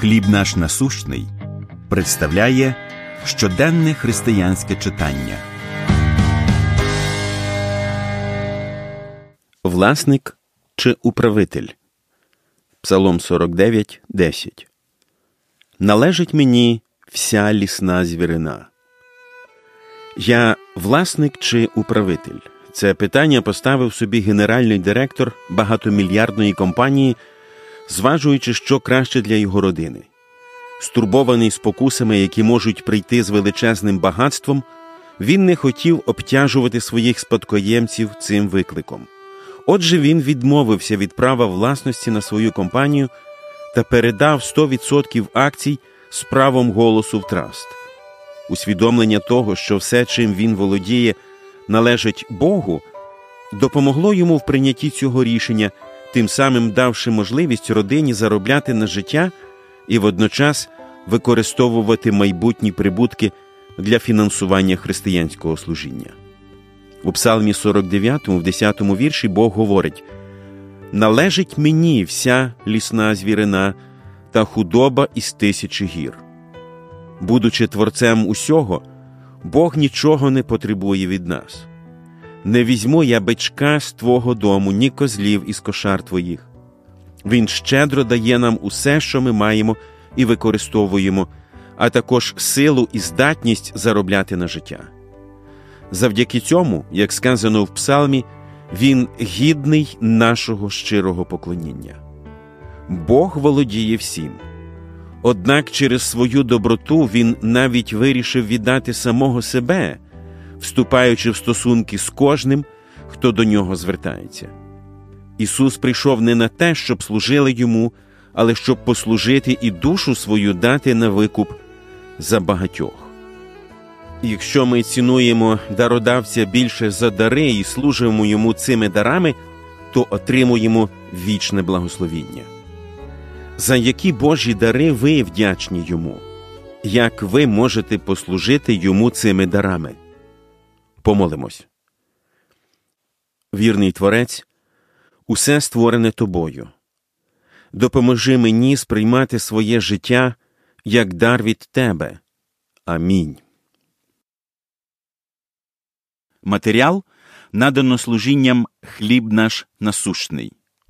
Хліб наш насущний представляє щоденне християнське читання. Власник чи управитель Псалом 49, 10 Належить мені вся лісна звірина. Я власник чи управитель? Це питання поставив собі генеральний директор багатомільярдної компанії, зважуючи, що краще для його родини. Стурбований спокусами, які можуть прийти з величезним багатством, він не хотів обтяжувати своїх спадкоємців цим викликом. Отже, він відмовився від права власності на свою компанію та передав 100% акцій з правом голосу в траст. Усвідомлення того, що все, чим він володіє, належить Богу, допомогло йому в прийнятті цього рішення, тим самим давши можливість родині заробляти на життя і водночас використовувати майбутні прибутки для фінансування християнського служіння. У Псалмі 49, в 10 вірші Бог говорить: Належить мені вся лісна звірина та худоба із тисячі гір. Будучи творцем усього, Бог нічого не потребує від нас. Не візьму я бичка з твого дому, ні козлів із кошар твоїх. Він щедро дає нам усе, що ми маємо і використовуємо, а також силу і здатність заробляти на життя. Завдяки цьому, як сказано в Псалмі, Він гідний нашого щирого поклоніння. Бог володіє всім. Однак через свою доброту він навіть вирішив віддати самого себе, вступаючи в стосунки з кожним, хто до нього звертається. Ісус прийшов не на те, щоб служили йому, але щоб послужити і душу свою дати на викуп за багатьох. Якщо ми цінуємо дародавця більше за дари і служимо йому цими дарами, то отримуємо вічне благословіння. За які Божі дари ви вдячні йому? Як ви можете послужити йому цими дарами? Помолимось. Вірний Творець, усе створене тобою. Допоможи мені сприймати своє життя як дар від тебе. Амінь. Матеріал надано служінням хліб наш насущний.